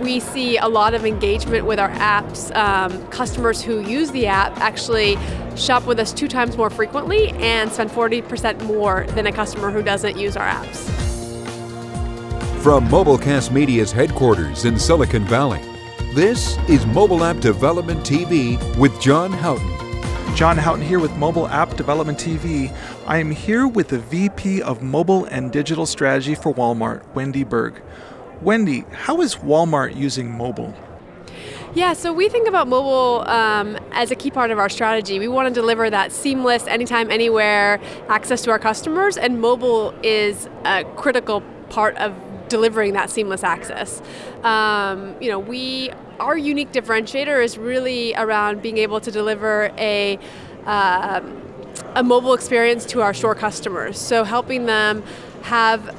we see a lot of engagement with our apps. Um, customers who use the app actually shop with us two times more frequently and spend 40% more than a customer who doesn't use our apps. From Mobilecast Media's headquarters in Silicon Valley, this is Mobile App Development TV with John Houghton. John Houghton here with Mobile App Development TV. I am here with the VP of Mobile and Digital Strategy for Walmart, Wendy Berg. Wendy, how is Walmart using mobile? Yeah, so we think about mobile um, as a key part of our strategy. We want to deliver that seamless, anytime, anywhere access to our customers, and mobile is a critical part of delivering that seamless access. Um, you know, we our unique differentiator is really around being able to deliver a uh, a mobile experience to our store customers. So helping them have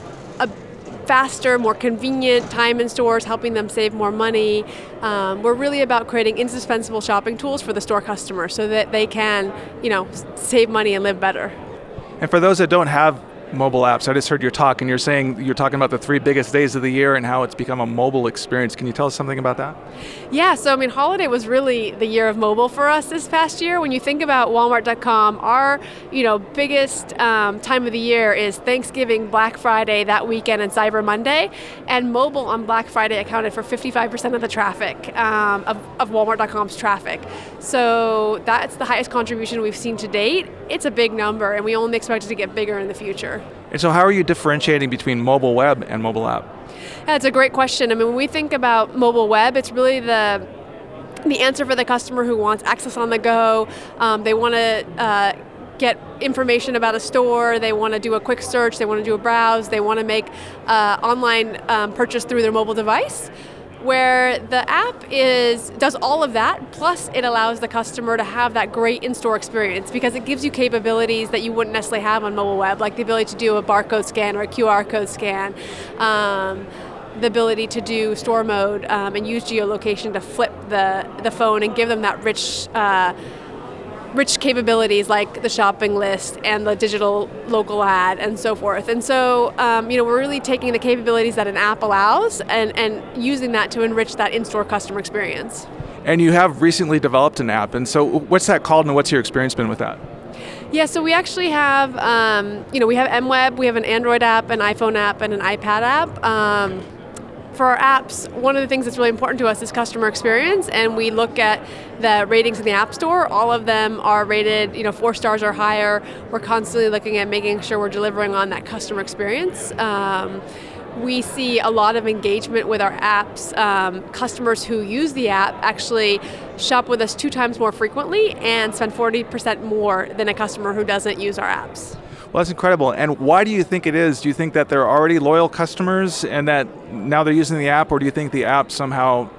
faster, more convenient time in stores, helping them save more money. Um, we're really about creating indispensable shopping tools for the store customer so that they can, you know, save money and live better. And for those that don't have mobile apps. I just heard your talk, and you're saying you're talking about the three biggest days of the year and how it's become a mobile experience. Can you tell us something about that? Yeah, so I mean, holiday was really the year of mobile for us this past year. When you think about Walmart.com, our you know biggest um, time of the year is Thanksgiving, Black Friday, that weekend, and Cyber Monday. And mobile on Black Friday accounted for 55% of the traffic um, of, of Walmart.com's traffic. So that's the highest contribution we've seen to date. It's a big number, and we only expect it to get bigger in the future. And so, how are you differentiating between mobile web and mobile app? That's a great question. I mean, when we think about mobile web, it's really the the answer for the customer who wants access on the go. Um, they want to uh, get information about a store. They want to do a quick search. They want to do a browse. They want to make uh, online um, purchase through their mobile device where the app is does all of that plus it allows the customer to have that great in-store experience because it gives you capabilities that you wouldn't necessarily have on mobile web like the ability to do a barcode scan or a qr code scan um, the ability to do store mode um, and use geolocation to flip the, the phone and give them that rich uh, rich capabilities like the shopping list and the digital local ad and so forth. And so, um, you know, we're really taking the capabilities that an app allows and, and using that to enrich that in-store customer experience. And you have recently developed an app, and so what's that called, and what's your experience been with that? Yeah, so we actually have, um, you know, we have MWeb, we have an Android app, an iPhone app, and an iPad app. Um, for our apps, one of the things that's really important to us is customer experience, and we look at the ratings in the App Store. All of them are rated, you know, four stars or higher. We're constantly looking at making sure we're delivering on that customer experience. Um, we see a lot of engagement with our apps. Um, customers who use the app actually shop with us two times more frequently and spend 40% more than a customer who doesn't use our apps. Well, that's incredible. And why do you think it is? Do you think that they're already loyal customers and that now they're using the app, or do you think the app somehow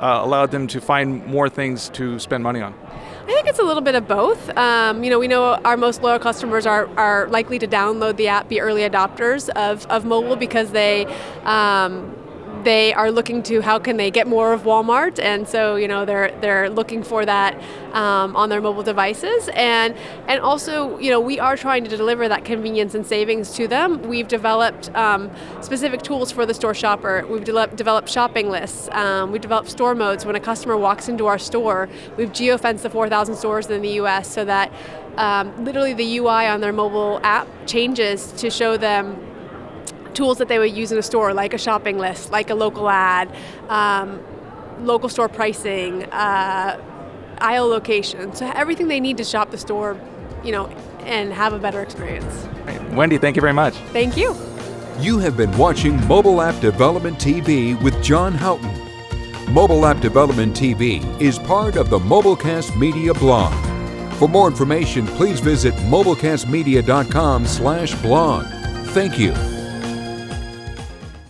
uh, allowed them to find more things to spend money on? I think it's a little bit of both. Um, you know, we know our most loyal customers are, are likely to download the app, be early adopters of, of mobile because they um, they are looking to how can they get more of Walmart, and so you know they're they're looking for that um, on their mobile devices, and and also you know we are trying to deliver that convenience and savings to them. We've developed um, specific tools for the store shopper. We've de- developed shopping lists. Um, we've developed store modes. When a customer walks into our store, we've geofenced the 4,000 stores in the U.S. so that um, literally the UI on their mobile app changes to show them tools that they would use in a store, like a shopping list, like a local ad, um, local store pricing, uh, aisle location. So everything they need to shop the store, you know, and have a better experience. Wendy, thank you very much. Thank you. You have been watching Mobile App Development TV with John Houghton. Mobile App Development TV is part of the Mobilecast Media blog. For more information, please visit mobilecastmedia.com/blog. Thank you.